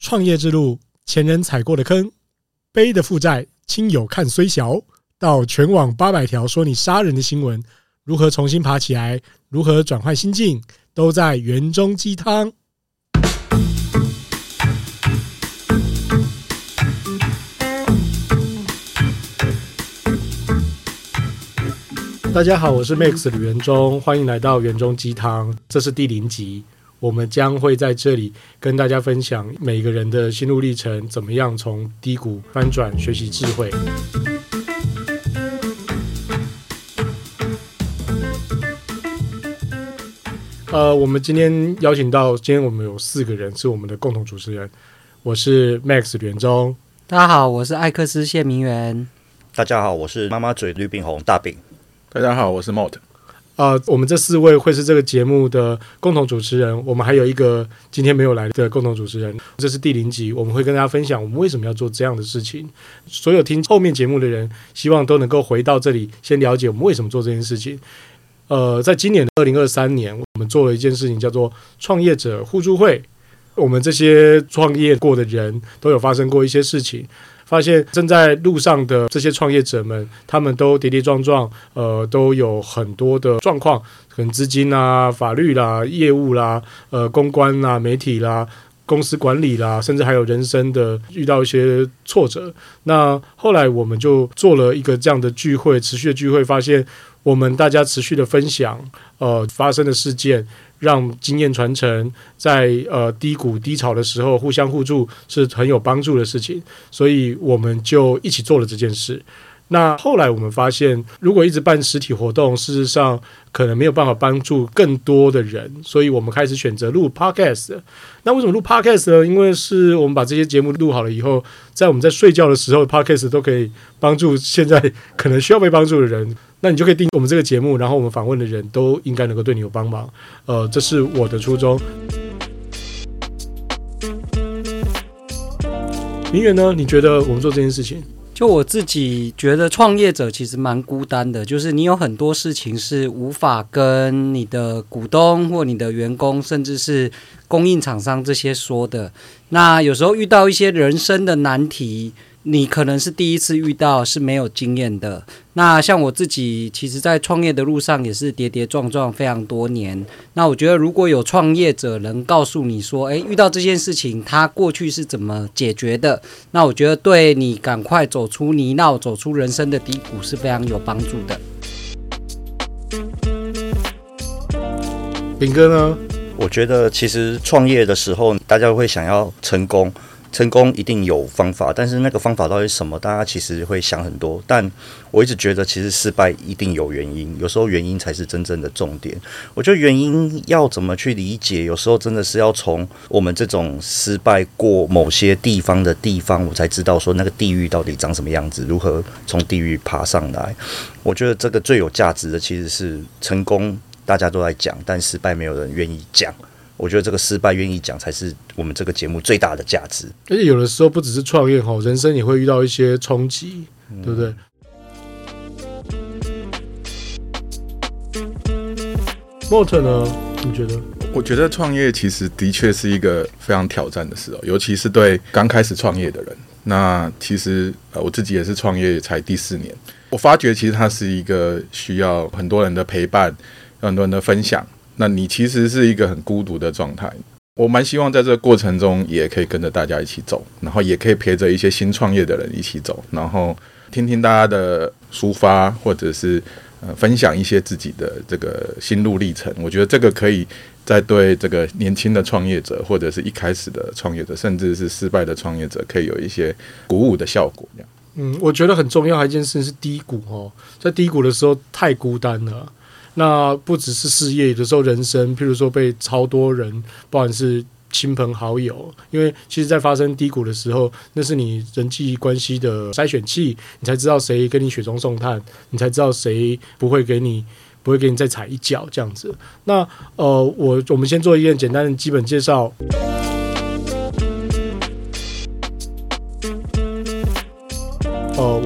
创业之路，前人踩过的坑，背的负债，亲友看虽小，到全网八百条说你杀人的新闻，如何重新爬起来，如何转换心境，都在园中鸡汤。大家好，我是 Max 吕元忠，欢迎来到园中鸡汤，这是第零集。我们将会在这里跟大家分享每个人的心路历程，怎么样从低谷翻转，学习智慧。呃，我们今天邀请到，今天我们有四个人是我们的共同主持人。我是 Max 吕元忠，大家好，我是艾克斯谢明元。大家好，我是妈妈嘴绿饼红大饼。大家好，我是 Mot。呃，我们这四位会是这个节目的共同主持人。我们还有一个今天没有来的共同主持人，这是第零集，我们会跟大家分享我们为什么要做这样的事情。所有听后面节目的人，希望都能够回到这里，先了解我们为什么做这件事情。呃，在今年的二零二三年，我们做了一件事情，叫做创业者互助会。我们这些创业过的人都有发生过一些事情。发现正在路上的这些创业者们，他们都跌跌撞撞，呃，都有很多的状况，可能资金啦、法律啦、业务啦、呃，公关啦、媒体啦、公司管理啦，甚至还有人生的遇到一些挫折。那后来我们就做了一个这样的聚会，持续的聚会，发现我们大家持续的分享，呃，发生的事件。让经验传承，在呃低谷低潮的时候互相互助是很有帮助的事情，所以我们就一起做了这件事。那后来我们发现，如果一直办实体活动，事实上可能没有办法帮助更多的人，所以我们开始选择录 podcast。那为什么录 podcast 呢？因为是我们把这些节目录好了以后，在我们在睡觉的时候，podcast 都可以帮助现在可能需要被帮助的人。那你就可以订我们这个节目，然后我们访问的人都应该能够对你有帮忙。呃，这是我的初衷。明远呢？你觉得我们做这件事情？就我自己觉得，创业者其实蛮孤单的，就是你有很多事情是无法跟你的股东或你的员工，甚至是供应厂商这些说的。那有时候遇到一些人生的难题。你可能是第一次遇到，是没有经验的。那像我自己，其实，在创业的路上也是跌跌撞撞非常多年。那我觉得，如果有创业者能告诉你说，诶，遇到这件事情，他过去是怎么解决的，那我觉得对你赶快走出泥淖、走出人生的低谷是非常有帮助的。炳哥呢？我觉得，其实创业的时候，大家会想要成功。成功一定有方法，但是那个方法到底什么？大家其实会想很多。但我一直觉得，其实失败一定有原因，有时候原因才是真正的重点。我觉得原因要怎么去理解，有时候真的是要从我们这种失败过某些地方的地方，我才知道说那个地狱到底长什么样子，如何从地狱爬上来。我觉得这个最有价值的其实是成功，大家都在讲，但失败没有人愿意讲。我觉得这个失败愿意讲，才是我们这个节目最大的价值。而且有的时候不只是创业哈，人生也会遇到一些冲击，对不对？莫特呢？你觉得？我觉得创业其实的确是一个非常挑战的事哦，尤其是对刚开始创业的人。那其实呃，我自己也是创业才第四年，我发觉其实它是一个需要很多人的陪伴，很多人的分享。那你其实是一个很孤独的状态。我蛮希望在这个过程中，也可以跟着大家一起走，然后也可以陪着一些新创业的人一起走，然后听听大家的抒发，或者是呃分享一些自己的这个心路历程。我觉得这个可以在对这个年轻的创业者，或者是一开始的创业者，甚至是失败的创业者，可以有一些鼓舞的效果。嗯，我觉得很重要一件事是低谷哦，在低谷的时候太孤单了。那不只是事业，有的时候人生，譬如说被超多人，不管是亲朋好友，因为其实，在发生低谷的时候，那是你人际关系的筛选器，你才知道谁跟你雪中送炭，你才知道谁不会给你，不会给你再踩一脚这样子。那呃，我我们先做一件简单的基本介绍。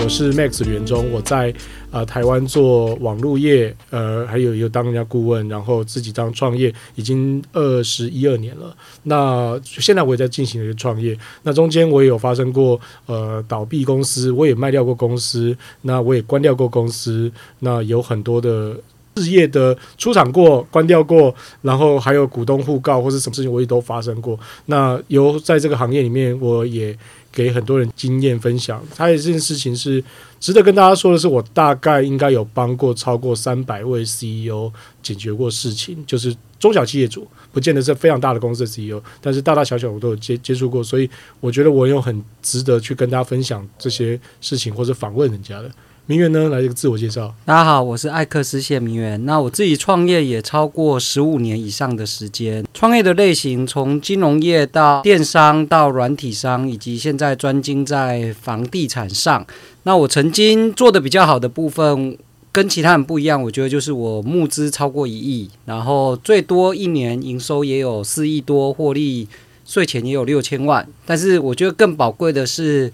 我是 Max 袁忠，我在呃台湾做网络业，呃，还有有当人家顾问，然后自己当创业，已经二十一二年了。那现在我也在进行一个创业，那中间我也有发生过呃倒闭公司，我也卖掉过公司，那我也关掉过公司，那有很多的。事业的出场过、关掉过，然后还有股东互告或者什么事情，我也都发生过。那由在这个行业里面，我也给很多人经验分享。还有这件事情是值得跟大家说的是，我大概应该有帮过超过三百位 CEO 解决过事情，就是中小企业主，不见得是非常大的公司的 CEO，但是大大小小我都有接接触过，所以我觉得我有很值得去跟大家分享这些事情或者访问人家的。明媛呢，来一个自我介绍。大家好，我是艾克斯谢明媛。那我自己创业也超过十五年以上的时间，创业的类型从金融业到电商到软体商，以及现在专精在房地产上。那我曾经做的比较好的部分，跟其他人不一样，我觉得就是我募资超过一亿，然后最多一年营收也有四亿多，获利税前也有六千万。但是我觉得更宝贵的是。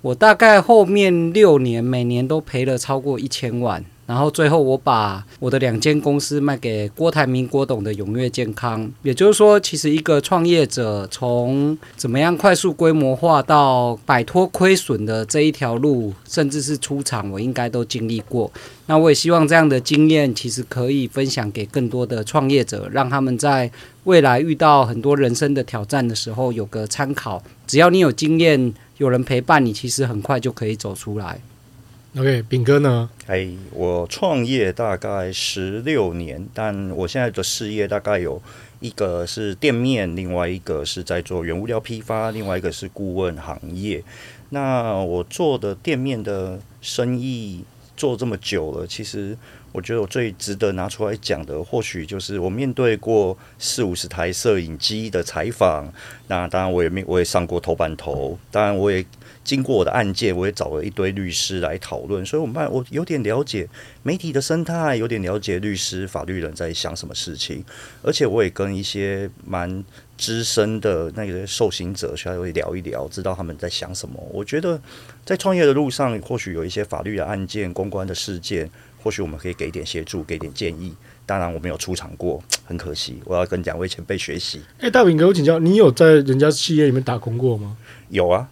我大概后面六年，每年都赔了超过一千万，然后最后我把我的两间公司卖给郭台铭、郭董的永跃健康。也就是说，其实一个创业者从怎么样快速规模化到摆脱亏损的这一条路，甚至是出场，我应该都经历过。那我也希望这样的经验，其实可以分享给更多的创业者，让他们在未来遇到很多人生的挑战的时候有个参考。只要你有经验。有人陪伴你，其实很快就可以走出来。OK，炳哥呢？哎，我创业大概十六年，但我现在的事业大概有一个是店面，另外一个是在做原物料批发，另外一个是顾问行业。那我做的店面的生意做这么久了，其实。我觉得我最值得拿出来讲的，或许就是我面对过四五十台摄影机的采访。那当然，我也面我也上过头版头。当然，我也经过我的案件，我也找了一堆律师来讨论。所以，我们我有点了解媒体的生态，有点了解律师、法律人在想什么事情。而且，我也跟一些蛮资深的那个受刑者稍微聊一聊，知道他们在想什么。我觉得，在创业的路上，或许有一些法律的案件、公关的事件。或许我们可以给点协助，给点建议。当然，我没有出场过，很可惜。我要跟两位前辈学习。哎，大饼哥，我请教，你有在人家企业里面打工过吗？有啊。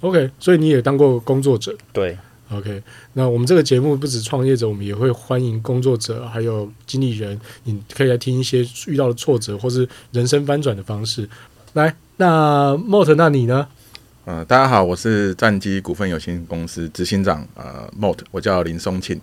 OK，所以你也当过工作者。对。OK，那我们这个节目不止创业者，我们也会欢迎工作者，还有经理人。你可以来听一些遇到的挫折，或是人生翻转的方式。来，那 Mot，那你呢？呃，大家好，我是战机股份有限公司执行长，呃，Mot，我叫林松庆。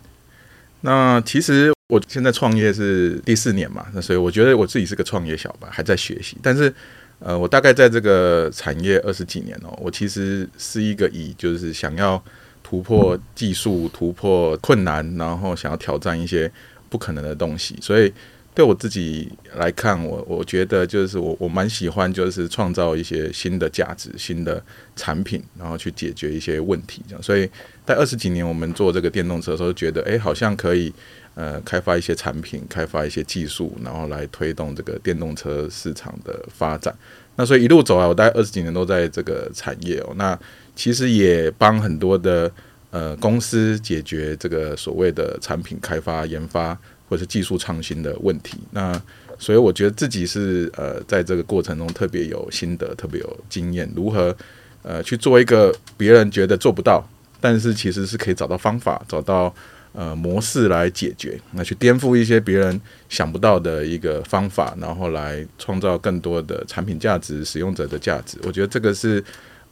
那其实我现在创业是第四年嘛，那所以我觉得我自己是个创业小白，还在学习。但是，呃，我大概在这个产业二十几年哦，我其实是一个以就是想要突破技术、突破困难，然后想要挑战一些不可能的东西，所以。对我自己来看，我我觉得就是我我蛮喜欢，就是创造一些新的价值、新的产品，然后去解决一些问题。这样，所以在二十几年我们做这个电动车的时候，觉得哎，好像可以呃开发一些产品，开发一些技术，然后来推动这个电动车市场的发展。那所以一路走来，我大概二十几年都在这个产业哦。那其实也帮很多的呃公司解决这个所谓的产品开发研发。或是技术创新的问题，那所以我觉得自己是呃在这个过程中特别有心得，特别有经验，如何呃去做一个别人觉得做不到，但是其实是可以找到方法、找到呃模式来解决，那去颠覆一些别人想不到的一个方法，然后来创造更多的产品价值、使用者的价值。我觉得这个是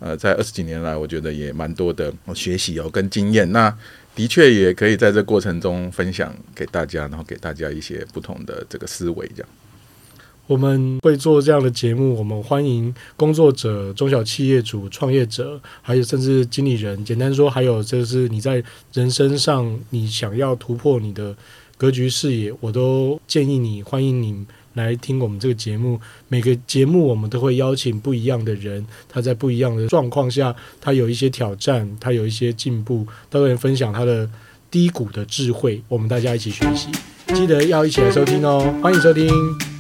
呃在二十几年来，我觉得也蛮多的学习哦跟经验。那的确也可以在这过程中分享给大家，然后给大家一些不同的这个思维。这样，我们会做这样的节目，我们欢迎工作者、中小企业主、创业者，还有甚至经理人。简单说，还有就是你在人生上你想要突破你的格局视野，我都建议你，欢迎你。来听我们这个节目，每个节目我们都会邀请不一样的人，他在不一样的状况下，他有一些挑战，他有一些进步，都会分享他的低谷的智慧，我们大家一起学习，记得要一起来收听哦，欢迎收听。